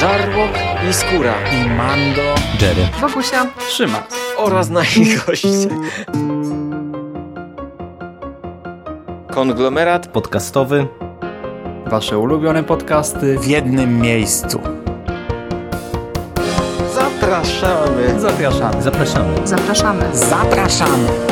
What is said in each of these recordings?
Żarłok i Skóra i Mando, Jerry, Wokusia, Szymas oraz nasi goście. Konglomerat podcastowy. Wasze ulubione podcasty w jednym miejscu. Zapraszamy. Zapraszamy. Zapraszamy. zapraszamy. Zapraszamy.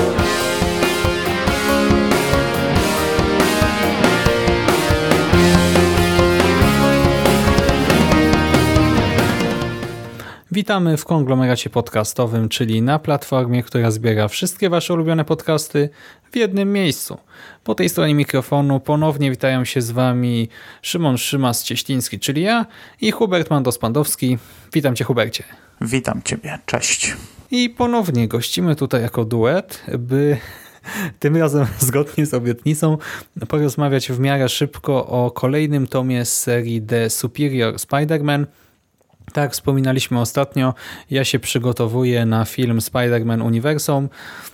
Witamy w konglomeracie podcastowym, czyli na platformie, która zbiera wszystkie Wasze ulubione podcasty w jednym miejscu. Po tej stronie mikrofonu ponownie witają się z Wami Szymon Szymas-Cieśliński, czyli ja i Hubert Mandos-Pandowski. Witam Cię Hubercie. Witam Ciebie, cześć. I ponownie gościmy tutaj jako duet, by tym razem zgodnie z obietnicą porozmawiać w miarę szybko o kolejnym tomie z serii The Superior Spider-Man – tak wspominaliśmy ostatnio, ja się przygotowuję na film Spider-Man Uniwersum,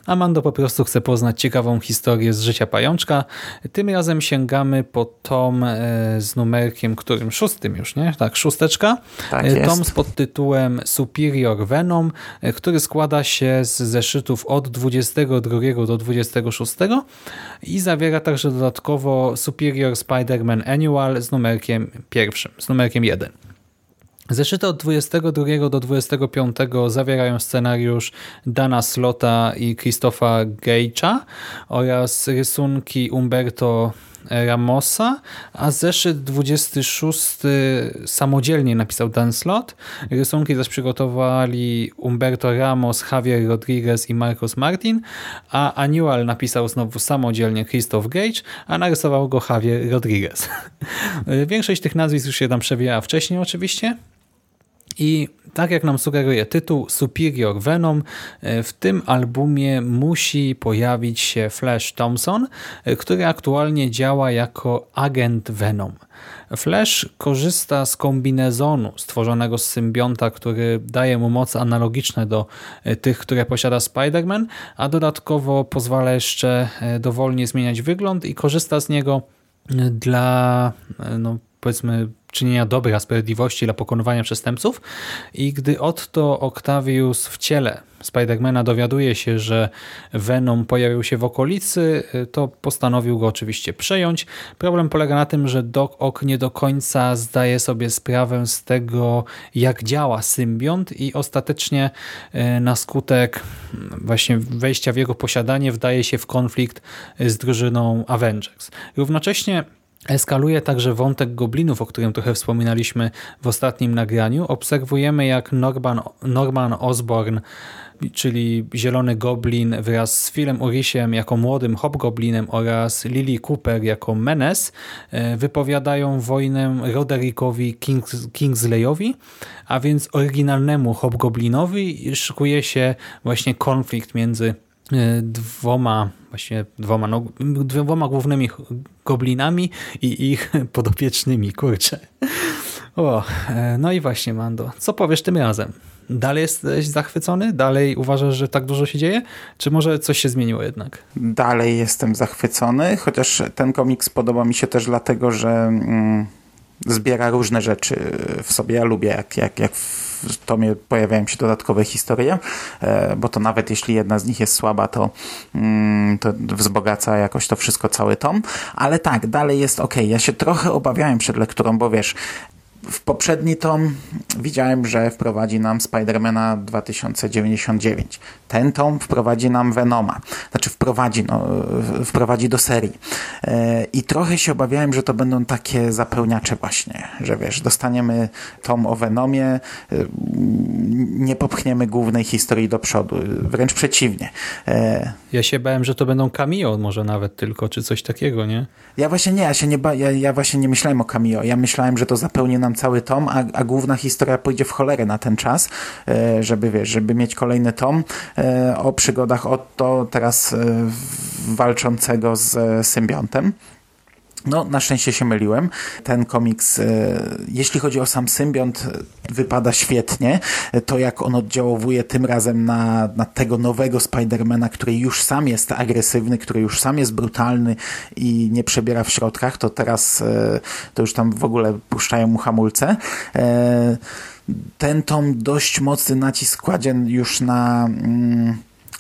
a Mando po prostu chce poznać ciekawą historię z życia pajączka. Tym razem sięgamy po tom e, z numerkiem, którym szóstym już, nie? Tak, szósteczka. Tak e, jest. Tom z podtytułem Superior Venom, e, który składa się z zeszytów od 22 do 26 i zawiera także dodatkowo Superior Spider-Man Annual z numerkiem pierwszym, z numerkiem 1. Zeszyty od 22 do 25 zawierają scenariusz Dana Slota i Christopha Gage'a oraz rysunki Umberto Ramosa, a zeszyt 26 samodzielnie napisał Dan Slot. Rysunki też przygotowali Umberto Ramos, Javier Rodriguez i Marcos Martin, a Annual napisał znowu samodzielnie Christoph Gage, a narysował go Javier Rodriguez. Większość tych nazwisk już się tam przewijała wcześniej oczywiście, i tak jak nam sugeruje tytuł Superior Venom, e, w tym albumie musi pojawić się Flash Thompson, e, który aktualnie działa jako agent Venom. Flash korzysta z kombinezonu stworzonego z symbionta, który daje mu moce analogiczne do e, tych, które posiada Spider-Man, a dodatkowo pozwala jeszcze dowolnie zmieniać wygląd i korzysta z niego dla no, powiedzmy czynienia dobra, sprawiedliwości dla pokonywania przestępców i gdy Otto Octavius w ciele Spidermana dowiaduje się, że Venom pojawił się w okolicy, to postanowił go oczywiście przejąć. Problem polega na tym, że Doc Ock nie do końca zdaje sobie sprawę z tego, jak działa symbiont i ostatecznie e, na skutek właśnie wejścia w jego posiadanie wdaje się w konflikt z drużyną Avengers. Równocześnie Eskaluje także wątek goblinów, o którym trochę wspominaliśmy w ostatnim nagraniu. Obserwujemy jak Norman, Norman Osborn, czyli Zielony Goblin wraz z Philem Urisiem jako młodym Hobgoblinem oraz Lily Cooper jako Menes e, wypowiadają wojnę Roderickowi Kings, Kingsleyowi, a więc oryginalnemu Hobgoblinowi szykuje się właśnie konflikt między dwoma, właśnie dwoma, no, dwoma głównymi goblinami i ich podopiecznymi, kurczę. O, e, no i właśnie Mando, co powiesz tym razem? Dalej jesteś zachwycony? Dalej uważasz, że tak dużo się dzieje? Czy może coś się zmieniło jednak? Dalej jestem zachwycony, chociaż ten komiks podoba mi się też dlatego, że mm, zbiera różne rzeczy w sobie. Ja lubię, jak, jak, jak w tomie pojawiają się dodatkowe historie, e, bo to nawet jeśli jedna z nich jest słaba, to, mm, to wzbogaca jakoś to wszystko cały tom. Ale tak, dalej jest ok. Ja się trochę obawiałem przed lekturą, bo wiesz, w poprzedni tom widziałem, że wprowadzi nam Spidermana 2099. Ten tom wprowadzi nam Venoma. Znaczy wprowadzi, no, wprowadzi do serii. E, I trochę się obawiałem, że to będą takie zapełniacze właśnie, że wiesz, dostaniemy tom o Venomie, e, nie popchniemy głównej historii do przodu. Wręcz przeciwnie. E, ja się bałem, że to będą cameo może nawet tylko, czy coś takiego, nie? Ja właśnie nie, ja się nie ba ja, ja właśnie nie myślałem o cameo. Ja myślałem, że to zapełni nam cały tom, a, a główna historia pójdzie w cholerę na ten czas, e, żeby wiesz, żeby mieć kolejny tom e, o przygodach Otto teraz e, walczącego z symbiontem. No, na szczęście się myliłem. Ten komiks, e, jeśli chodzi o sam symbiont, e, wypada świetnie. E, to, jak on oddziałowuje tym razem na, na tego nowego Spidermana, który już sam jest agresywny, który już sam jest brutalny i nie przebiera w środkach, to teraz to już tam w ogóle puszczają mu hamulce. Ten tom dość mocny nacisk kładzie już na... Mm,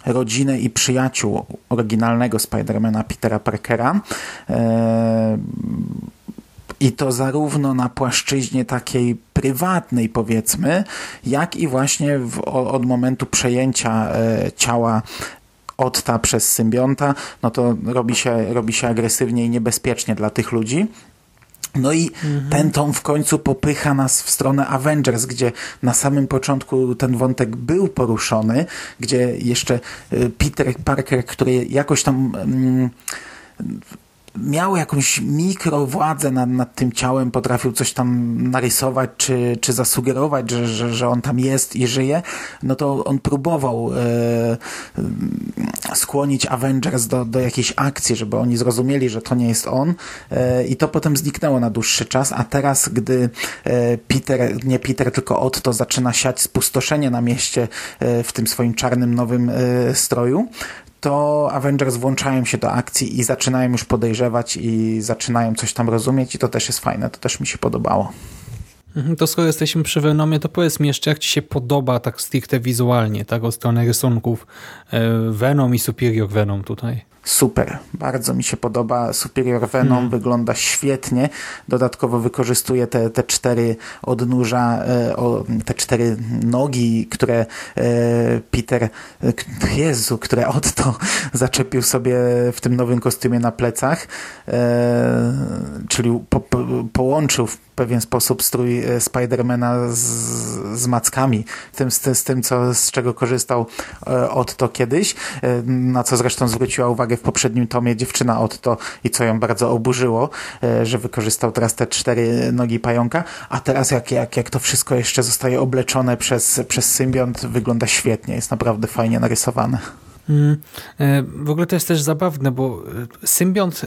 rodzinę i przyjaciół oryginalnego Spidermana Petera Parkera. E, I to zarówno na płaszczyźnie takiej prywatnej, powiedzmy, jak i właśnie w, od momentu przejęcia e, ciała Otta przez symbionta, no to robi się, robi się agresywnie i niebezpiecznie dla tych ludzi. No i mhm. ten tom w końcu popycha nas w stronę Avengers, gdzie na samym początku ten wątek był poruszony, gdzie jeszcze y, Peter Parker, który jakoś tam mm, miał jakąś mikrowładzę nad, nad tym ciałem, potrafił coś tam narysować, czy, czy zasugerować, że, że, że on tam jest i żyje, no to on próbował e, skłonić Avengers do, do jakiejś akcji, żeby oni zrozumieli, że to nie jest on e, i to potem zniknęło na dłuższy czas, a teraz, gdy e, Peter, nie Peter, tylko Otto zaczyna siać spustoszenie na mieście e, w tym swoim czarnym nowym e, stroju, to Avengers włączają się do akcji i zaczynają już podejrzewać i zaczynają coś tam rozumieć i to też jest fajne, to też mi się podobało. Mhm, to skoro jesteśmy przy Venomie, to powiedz mi jeszcze, jak ci się podoba tak stricte wizualnie, tak od strony rysunków e, Venom i Superior Venom tutaj? Super. Bardzo mi się podoba. Superior Venom hmm. wygląda świetnie. Dodatkowo wykorzystuje te, te cztery odnóża, e, te cztery nogi, które e, Peter, e, Jezu, które Otto zaczepił sobie w tym nowym kostiumie na plecach, czyli po, po, połączył w pewien sposób strój Spidermana z, z mackami, tym, z, z tym, co, z czego korzystał Otto kiedyś, na co zresztą zwróciła uwagę uwagę w poprzednim tomie dziewczyna Otto i co ją bardzo oburzyło, e, że wykorzystał teraz te cztery nogi pająka, a teraz jak, jak, jak to wszystko jeszcze zostaje obleczone przez, przez symbiont, wygląda świetnie, jest naprawdę fajnie narysowane. Mm. E, w ogóle to jest też zabawne, bo e, symbiont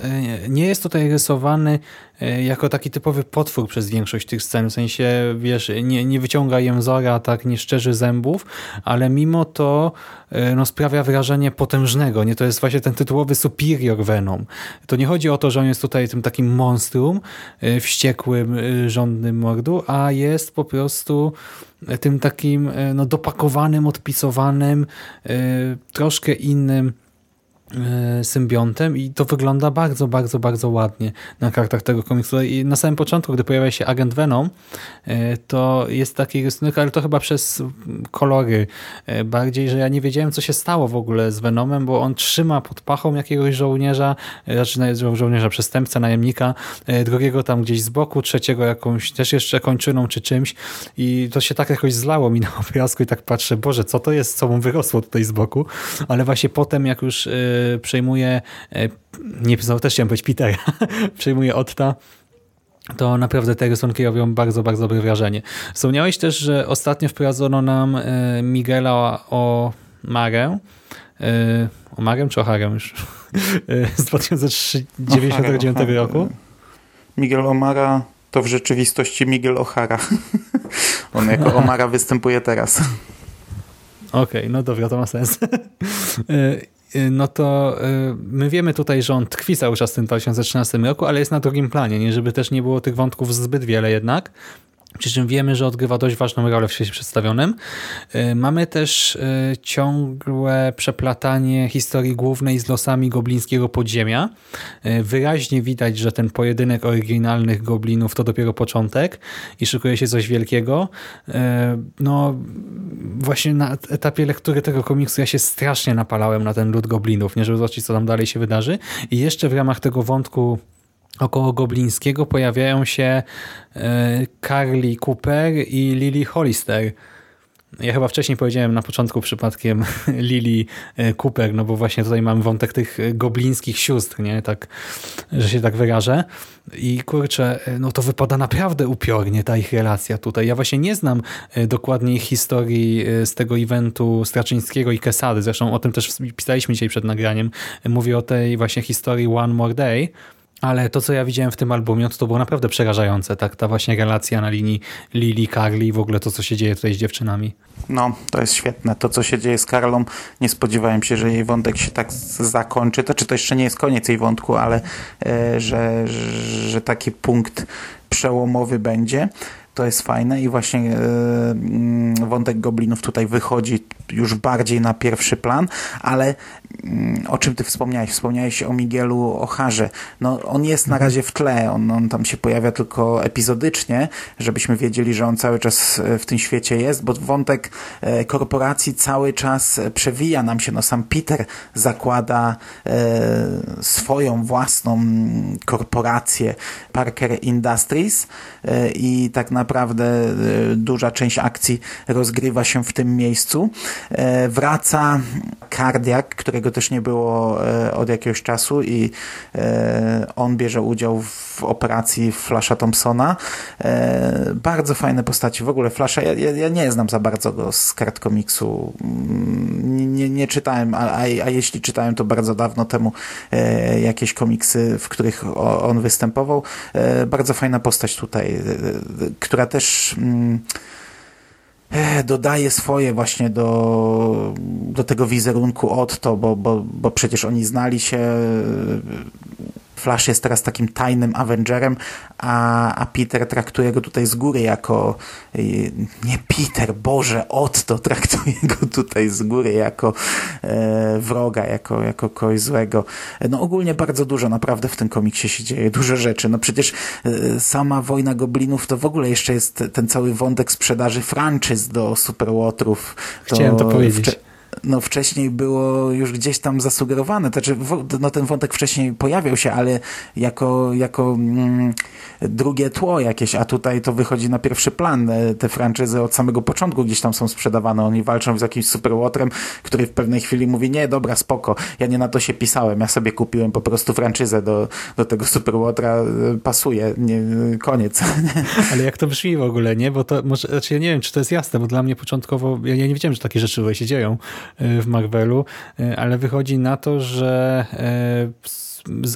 nie jest tutaj rysowany jako taki typowy potwór przez większość tych scen. W sensie, wiesz, nie, nie wyciąga jęzora, tak, nie szczerzy zębów, ale mimo to e, no, sprawia wrażenie potężnego. Nie, to jest właśnie ten tytułowy superior Venom. To nie chodzi o to, że on jest tutaj tym takim monstrum, e, wściekłym, żądnym mordu, a jest po prostu tym takim no, dopakowanym, odpisowanym, troszkę innym E, symbiontem i to wygląda bardzo, bardzo, bardzo ładnie na kartach tego komiksu. I na samym początku, gdy pojawia się agent Venom, e, to jest taki rysunek, ale to chyba przez kolory. E, bardziej, że ja nie wiedziałem, co się stało w ogóle z Venomem, bo on trzyma pod pachą jakiegoś żołnierza, żo żołnierza przestępca, najemnika, drugiego tam gdzieś z boku, trzeciego jakąś też jeszcze kończyną czy czymś. I to się tak jakoś zlało mi na obrazku i tak patrzę, Boże, co to jest, co mu wyrosło tutaj z boku, ale właśnie potem jak już przejmuje, e, nie znowu też chciałem powiedzieć Petera, przejmuje Otta, to naprawdę te rysunki robią bardzo, bardzo dobre wrażenie. Wspomniałeś też, że ostatnio wprowadzono nam e, Miguela o Marę. O Marę czy o Harem już? Z 1999 roku. Miguel Omara to w rzeczywistości Miguel O'Hara. On jako Omara występuje teraz. Okej, okay, no dobra, to ma sens. Y, no to y, my wiemy tutaj, że on tkwi cały czas w tym 2013 roku, ale jest na drugim planie, nie żeby też nie było tych wątków zbyt wiele jednak. Przy czym wiemy, że odgrywa dość ważną rolę w świecie przedstawionym. Y, mamy też y, ciągłe przeplatanie historii głównej z losami goblińskiego podziemia. Y, wyraźnie widać, że ten pojedynek oryginalnych goblinów to dopiero początek i szykuje się coś wielkiego. No właśnie na etapie lektury tego komiksu ja się strasznie napalałem na ten lud goblinów, nie żeby zobaczyć, co tam dalej się wydarzy. I jeszcze w ramach tego wątku około Goblińskiego pojawiają się e, Carly Cooper i Lily Hollister. Ja chyba wcześniej powiedziałem na początku przypadkiem Lily e, Cooper, no bo właśnie tutaj mamy wątek tych goblińskich sióstr, nie? Tak, że się tak wyrażę. I kurczę, e, no to wypada naprawdę upiornie ta ich relacja tutaj. Ja właśnie nie znam dokładnie ich historii z tego eventu Straczyńskiego i Kesady. Zresztą o tym też pisaliśmy dzisiaj przed nagraniem. Mówię o tej właśnie historii One More Day, Ale to, co ja widziałem w tym albumie, to, to było naprawdę przerażające. Tak, ta właśnie relacja na linii Lili, Carly i w ogóle to, co się dzieje tutaj z dziewczynami. No, to jest świetne. To, co się dzieje z Karlą, nie spodziewałem się, że jej wątek się tak zakończy. To czy to jeszcze nie jest koniec jej wątku, ale e, że, że taki punkt przełomowy będzie to jest fajne i właśnie e, mm, wątek goblinów tutaj wychodzi już bardziej na pierwszy plan, ale mm, o czym ty wspomniałeś? Wspomniałeś o Miguelu Ocharze. No, on jest na mhm. razie w tle, on, on tam się pojawia tylko epizodycznie, żebyśmy wiedzieli, że on cały czas e, w tym świecie jest, bo wątek e, korporacji cały czas przewija nam się. No, sam Peter zakłada swoją własną korporację Parker Industries i tak naprawdę naprawdę e, duża część akcji rozgrywa się w tym miejscu. E, wraca Kardiak, którego też nie było e, od jakiegoś czasu i on bierze udział w operacji Flasha Thompsona. Bardzo fajne postaci. W ogóle Flasha, ja, ja nie znam za bardzo go z kart komiksu. Mm, nie, nie czytałem, a, a, a jeśli czytałem, to bardzo dawno temu jakieś komiksy, w których on występował. Bardzo fajna postać tutaj, która która też mm, e, dodaje swoje właśnie do, do tego wizerunku Otto, bo, bo, bo przecież oni znali się Flash jest teraz takim tajnym Avengerem, a, a Peter traktuje go tutaj z góry jako y, nie Peter, Boże, Otto traktuje go tutaj z góry jako e, wroga, jako, jako kogoś złego. No ogólnie bardzo dużo naprawdę w tym komiksie się dzieje, dużo rzeczy. No przecież e, sama Wojna Goblinów to w ogóle jeszcze jest ten cały wątek sprzedaży franczyz do Superłotrów. Chciałem to powiedzieć no wcześniej było już gdzieś tam zasugerowane, znaczy no ten wątek wcześniej pojawiał się, ale jako, jako mm, drugie tło jakieś, a tutaj to wychodzi na pierwszy plan. E, te franczyzy od samego początku gdzieś tam są sprzedawane, oni walczą z jakimś superłotrem, który w pewnej chwili mówi, nie, dobra, spoko, ja nie na to się pisałem, ja sobie kupiłem po prostu franczyzę do, do tego superłotra, e, pasuje, nie, koniec. Ale jak to brzmi w ogóle, nie? Bo to może, znaczy ja nie wiem, czy to jest jasne, bo dla mnie początkowo, ja, ja nie wiedziałem, że takie rzeczy się dzieją w Marvelu, e, ale wychodzi na to, że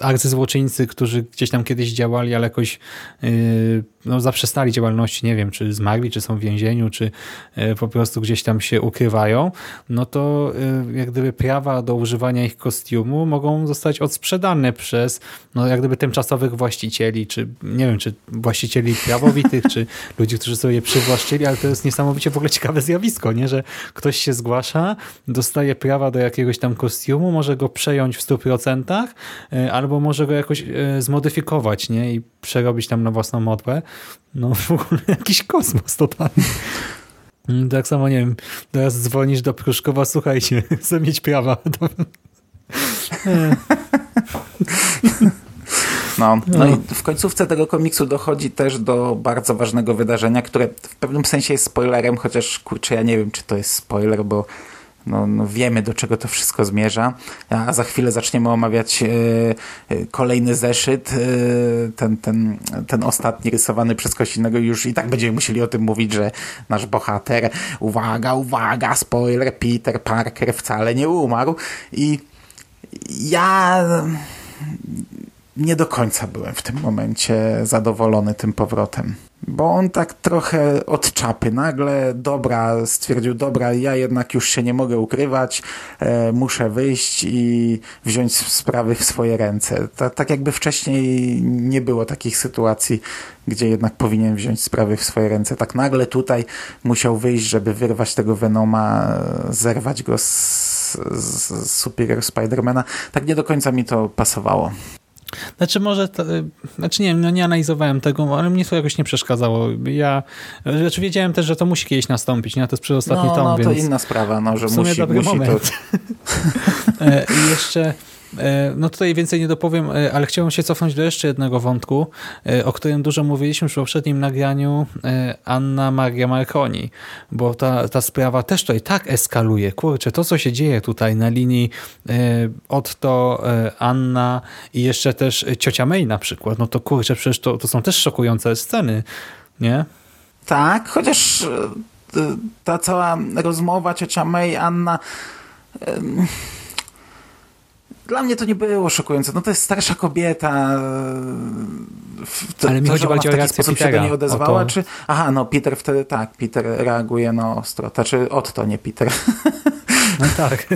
arcyzłoczyńcy, którzy gdzieś tam kiedyś działali, ale jakoś yy, no, zaprzestali działalności, nie wiem, czy zmarli, czy są w więzieniu, czy yy, po prostu gdzieś tam się ukrywają, no to yy, jak gdyby prawa do używania ich kostiumu mogą zostać odsprzedane przez no, jak gdyby tymczasowych właścicieli, czy nie wiem, czy właścicieli prawowitych, czy ludzi, którzy sobie je przywłaszczyli, ale to jest niesamowicie w ogóle ciekawe zjawisko, nie? że ktoś się zgłasza, dostaje prawa do jakiegoś tam kostiumu, może go przejąć w 100%, E, albo może go jakoś e, zmodyfikować nie i przerobić tam na własną modłę. No w ogóle jakiś kosmos totalny. Mm, tak samo, nie wiem, teraz dzwonisz do Pruszkowa, słuchajcie, chcę mieć prawa. No, no i w końcówce tego komiksu dochodzi też do bardzo ważnego wydarzenia, które w pewnym sensie jest spoilerem, chociaż kurczę, ja nie wiem, czy to jest spoiler, bo no, no, wiemy, do czego to wszystko zmierza, a za chwilę zaczniemy omawiać e, kolejny zeszyt, e, ten, ten, ten ostatni rysowany przez Kosinnego już i tak będziemy musieli o tym mówić, że nasz bohater, uwaga, uwaga, spoiler, Peter Parker wcale nie umarł. I ja nie do końca byłem w tym momencie zadowolony tym powrotem bo on tak trochę od czapy. Nagle, dobra, stwierdził, dobra, ja jednak już się nie mogę ukrywać, e, muszę wyjść i wziąć sprawy w swoje ręce. Ta, tak jakby wcześniej nie było takich sytuacji, gdzie jednak powinien wziąć sprawy w swoje ręce. Tak nagle tutaj musiał wyjść, żeby wyrwać tego Venoma, zerwać go z, z, z Superior Spidermana. Tak nie do końca mi to pasowało. Znaczy może, to, znaczy nie wiem, no nie analizowałem tego, ale mnie to jakoś nie przeszkadzało. Ja, znaczy wiedziałem też, że to musi kiedyś nastąpić, nie? To jest przedostatni no, tom, no, więc... to inna sprawa, no, że musi, musi moment. to... E, I jeszcze no tutaj więcej nie dopowiem, e, ale chciałem się cofnąć do jeszcze jednego wątku, e, o którym dużo mówiliśmy w poprzednim nagraniu Anna Maria Marconi, bo ta, ta sprawa też tutaj tak eskaluje. Kurczę, to co się dzieje tutaj na linii Otto, Anna i jeszcze też ciocia May na przykład, no to kurczę, przecież to, to są też szokujące sceny, nie? Tak, chociaż ta cała rozmowa ciocia May, Anna dla mnie to nie było szokujące. No to jest starsza kobieta. To, Ale mi chodzi bardziej o reakcję Petera. się do niej odezwała, czy... Aha, no Peter wtedy tak, Peter reaguje no ostro. Znaczy Otto, nie Peter. No tak.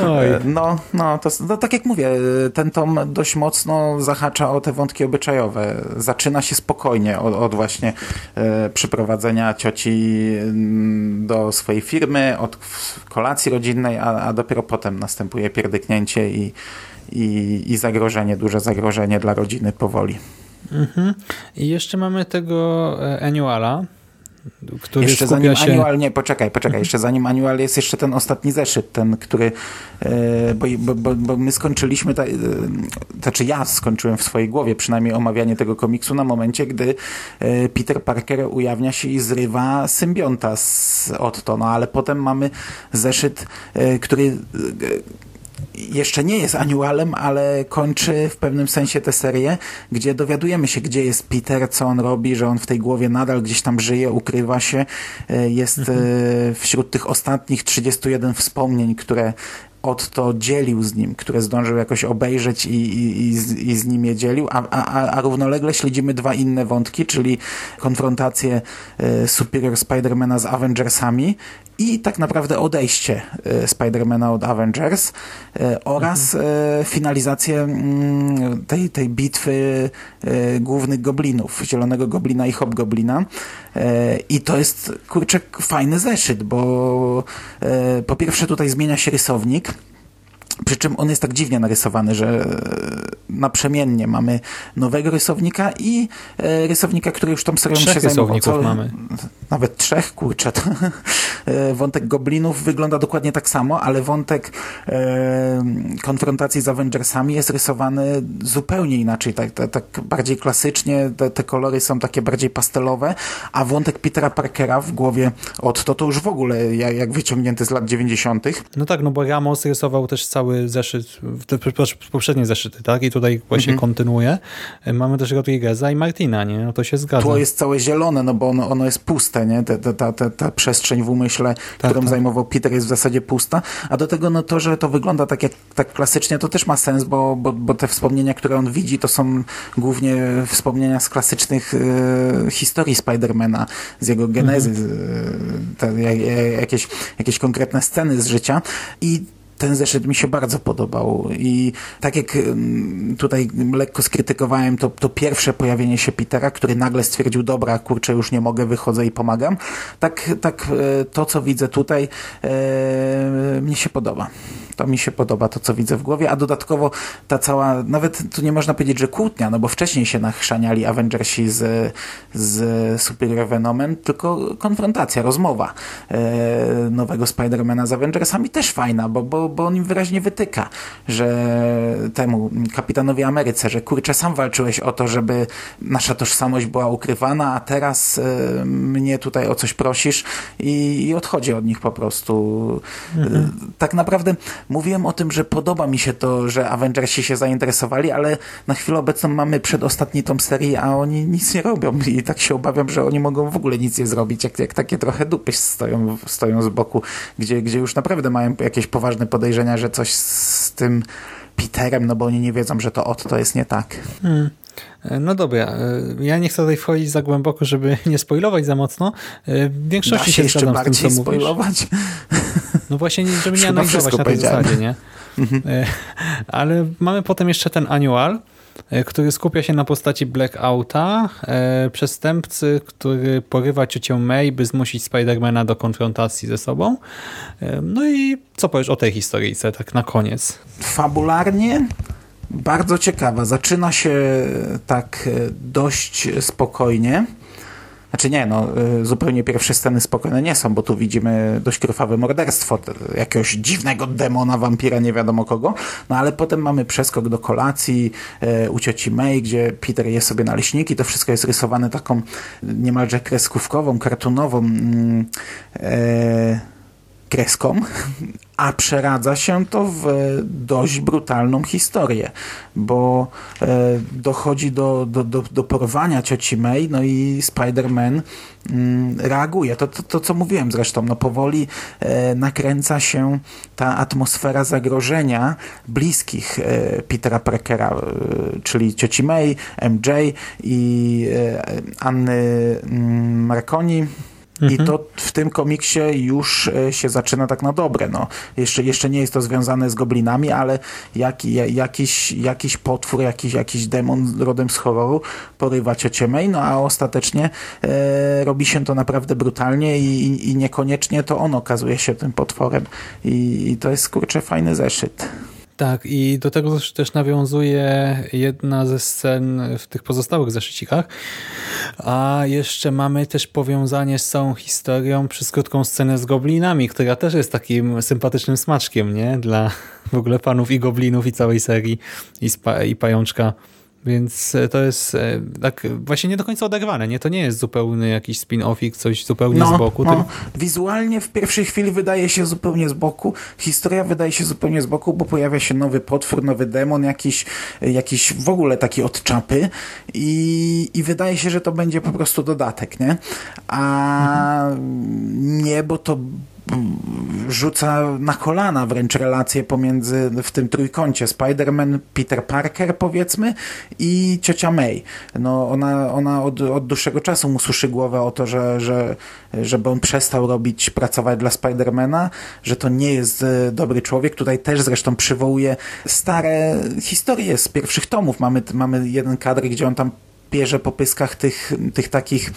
Oj. E, no, no, to, no, tak jak mówię, ten tom dość mocno zahacza o te wątki obyczajowe. Zaczyna się spokojnie od, od właśnie e, przyprowadzenia cioci mm, do swojej firmy, od kolacji rodzinnej, a, a dopiero potem następuje pierdyknięcie i, i, i zagrożenie, duże zagrożenie dla rodziny powoli. Mhm. I jeszcze mamy tego e, Annuala, który jeszcze zanim się... Annual, nie, poczekaj, poczekaj, jeszcze zanim Annual jest jeszcze ten ostatni zeszyt, ten, który, e, bo, bo, bo, my skończyliśmy, ta, e, znaczy ja skończyłem w swojej głowie przynajmniej omawianie tego komiksu na momencie, gdy e, Peter Parker ujawnia się i zrywa symbionta z Otto, no ale potem mamy zeszyt, który jeszcze nie jest annualem, ale kończy w pewnym sensie tę serię, gdzie dowiadujemy się, gdzie jest Peter, co on robi, że on w tej głowie nadal gdzieś tam żyje, ukrywa się. E, jest mhm. E, wśród tych ostatnich 31 wspomnień, które Otto dzielił z nim, które zdążył jakoś obejrzeć i, i, i, z, i z nim je dzielił, a, a, a równolegle śledzimy dwa inne wątki, czyli konfrontację e, Superior Spidermana z Avengersami i tak naprawdę odejście e, Spidermana od Avengers e, oraz mhm. E, finalizację mm, tej, tej bitwy głównych goblinów, Zielonego Goblina i Hobgoblina. I to jest, kurczę, fajny zeszyt, bo po pierwsze tutaj zmienia się rysownik, przy czym on jest tak dziwnie narysowany, że naprzemiennie mamy nowego rysownika i e, rysownika, który już tą serią trzech się zajmował. Co, mamy. Nawet trzech, kurczę. To, e, wątek Goblinów wygląda dokładnie tak samo, ale wątek e, konfrontacji z Avengersami jest rysowany zupełnie inaczej, tak, tak, tak bardziej klasycznie, te, te, kolory są takie bardziej pastelowe, a wątek Petera Parkera w głowie od to to już w ogóle jak, jak wyciągnięty z lat 90. No tak, no bo Ramos rysował też cały zeszyt, te poprzednie zeszyty, tak? I tutaj właśnie mhm. kontynuuje. Mamy też Rodrigueza i Martina, nie? No to się zgadza. Tło jest całe zielone, no bo ono, ono jest puste, nie? Ta, ta, ta, ta przestrzeń w umyśle, tak, którą tak. zajmował Peter jest w zasadzie pusta, a do tego no to, że to wygląda tak jak tak klasycznie, to też ma sens, bo, bo, bo te wspomnienia, które on widzi, to są głównie wspomnienia z klasycznych e, historii Spidermana, z jego genezy, mhm. te, jakieś, jakieś konkretne sceny z życia i ten zeszyt mi się bardzo podobał i tak jak tutaj lekko skrytykowałem to, to pierwsze pojawienie się Petera, który nagle stwierdził, dobra, kurczę, już nie mogę, wychodzę i pomagam, tak, tak e, to, co widzę tutaj, e, się podoba. To mi się podoba, to co widzę w głowie, a dodatkowo ta cała, nawet tu nie można powiedzieć, że kłótnia, no bo wcześniej się nachrzaniali Avengersi z, z Superior Venomem, tylko konfrontacja, rozmowa e, nowego Spidermana z Avengersami też fajna, bo, bo, bo on im wyraźnie wytyka, że temu kapitanowi Ameryce, że kurczę, sam walczyłeś o to, żeby nasza tożsamość była ukrywana, a teraz e, mnie tutaj o coś prosisz i, i odchodzi od nich po prostu. Mhm. E, tak naprawdę Mówiłem o tym, że podoba mi się to, że Avengersi się zainteresowali, ale na chwilę obecną mamy przedostatni tom serii, a oni nic nie robią i tak się obawiam, że oni mogą w ogóle nic nie zrobić, jak, jak takie trochę dupy stoją, stoją z boku, gdzie, gdzie już naprawdę mają jakieś poważne podejrzenia, że coś z tym Peterem, no bo oni nie wiedzą, że to od to jest nie tak. Hmm. No dobra, e, ja nie chcę tutaj wchodzić za głęboko, żeby nie spoilować za mocno. E, w większości się, się zgadzam z tym, spoilować? No właśnie, żeby nie analizować na tej zasadzie, nie? E, ale mamy potem jeszcze ten annual, który skupia się na postaci Blackouta, przestępcy, który porywa ciocię May, by zmusić Spidermana do konfrontacji ze sobą. No i co powiesz o tej historyjce, tak na koniec? Fabularnie bardzo ciekawa. Zaczyna się tak e, dość spokojnie. Znaczy nie, no e, zupełnie pierwsze sceny spokojne nie są, bo tu widzimy dość krwawe morderstwo jakiegoś dziwnego demona, wampira, nie wiadomo kogo. No ale potem mamy przeskok do kolacji e, u cioci May, gdzie Peter je sobie naleśniki. To wszystko jest rysowane taką niemalże kreskówkową, kartunową. Mm, e, kreską, a przeradza się to w dość brutalną historię, bo e, dochodzi do, do, do, do porwania cioci May, no i Spider-Man mm, reaguje. To, to, to, co mówiłem zresztą, no powoli e, nakręca się ta atmosfera zagrożenia bliskich e, Petera Parkera, e, czyli cioci May, MJ i e, Anny mm, I to w tym komiksie już e, się zaczyna tak na dobre. No. Jeszcze, jeszcze nie jest to związane z goblinami, ale jak, ja- jakiś, jakiś potwór, jakiś, jakiś demon rodem z horroru porywa ciocię May, no a ostatecznie e, robi się to naprawdę brutalnie i, i, i niekoniecznie to on okazuje się tym potworem. I, i to jest kurczę fajny zeszyt. Tak, i do tego też- nawiązuje jedna ze scen w tych pozostałych zeszycikach. A jeszcze mamy też powiązanie z całą historią przez krótką scenę z goblinami, która też jest takim sympatycznym smaczkiem, nie? Dla w ogóle panów i goblinów i całej serii i, i pajączka. Więc e, to jest e, tak właśnie nie do końca oderwane, nie? To nie jest zupełny jakiś spin-offik, coś zupełnie z boku. No, wizualnie w pierwszej chwili wydaje się zupełnie z boku. Historia wydaje się zupełnie z boku, bo pojawia się nowy potwór, nowy demon, jakiś, jakiś w ogóle taki od czapy i, i wydaje się, że to będzie po prostu dodatek, nie? A nie, bo to rzuca na kolana wręcz relacje pomiędzy w tym trójkącie Spider-Man, Peter Parker powiedzmy i ciocia May. No ona, ona od, od dłuższego czasu mu suszy głowę o to, że, że, żeby on przestał robić, pracować dla Spidermana, że to nie jest e, dobry człowiek. Tutaj też zresztą przywołuje stare historie z pierwszych tomów. Mamy, mamy jeden kadr, gdzie on tam bierze po pyskach tych, tych takich,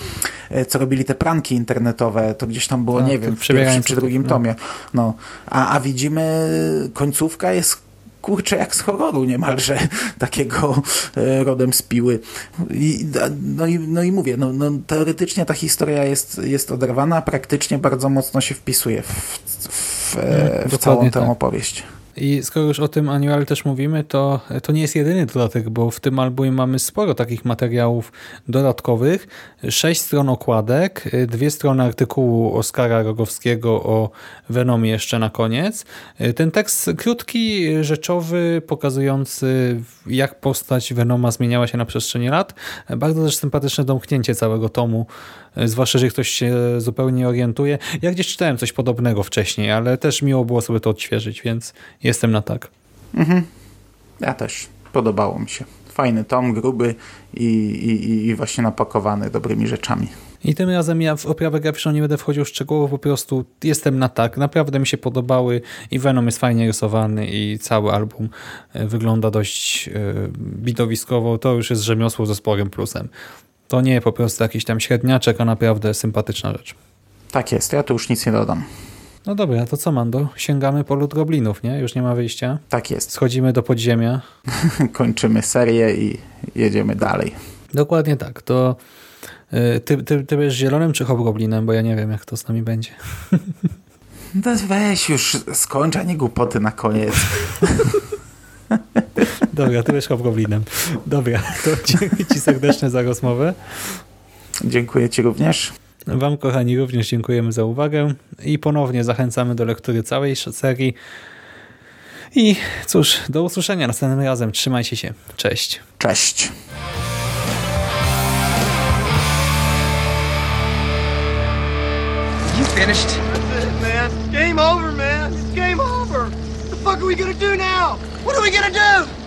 e, co robili te pranki internetowe, to gdzieś tam było, Tak, nie wiem, w pierwszym czy drugim no. tomie. No. A, a widzimy, końcówka jest kurczę jak z horroru niemalże, takiego e, rodem z piły. I, no, i, no i mówię, no, no, teoretycznie ta historia jest, jest oderwana, a praktycznie bardzo mocno się wpisuje w, w, e, w dokładnie całą tę tak. opowieść. I skoro już o tym annual też mówimy, to to nie jest jedyny dodatek, bo w tym albumie mamy sporo takich materiałów dodatkowych. Sześć stron okładek, dwie strony artykułu Oskara Rogowskiego o Venomie jeszcze na koniec. Ten tekst krótki, rzeczowy, pokazujący jak postać Venoma zmieniała się na przestrzeni lat. Bardzo też sympatyczne domknięcie całego tomu, zwłaszcza, że ktoś się zupełnie nie orientuje. Ja gdzieś czytałem coś podobnego wcześniej, ale też miło było sobie to odświeżyć, więc jestem na tak. Ja też. Podobało mi się. Fajny tom, gruby i, i, i właśnie napakowany dobrymi rzeczami. I tym razem ja w oprawę graficzną nie będę wchodził szczegółowo, po prostu jestem na tak. Naprawdę mi się podobały i Venom jest fajnie rysowany i cały album e, wygląda dość e, widowiskowo. To już jest rzemiosło ze sporym plusem. To nie po prostu jakiś tam średniaczek, a naprawdę sympatyczna rzecz. Tak jest, ja tu już nic nie dodam. No dobra, to co Mando? Sięgamy po lud goblinów, nie? Już nie ma wyjścia. Tak jest. Schodzimy do podziemia. Kończymy serię i jedziemy dalej. Dokładnie tak. To e, ty, ty, ty będziesz zielonym czy hobgoblinem? Bo ja nie wiem, jak to z nami będzie. No weź już, skończ, a nie głupoty na koniec. Dobra, ty będziesz hobgoblinem. Dobra, to dziękuję Ci serdecznie za rozmowę. Dziękuję Ci również. Wam, kochani, również dziękujemy za uwagę i ponownie zachęcamy do lektury całej serii. I cóż, do usłyszenia następnym razem. Trzymajcie się. Cześć. Cześć. You finished? That's it, man. It's game over, man. It's game over. What the fuck are we gonna do now? What are we gonna do?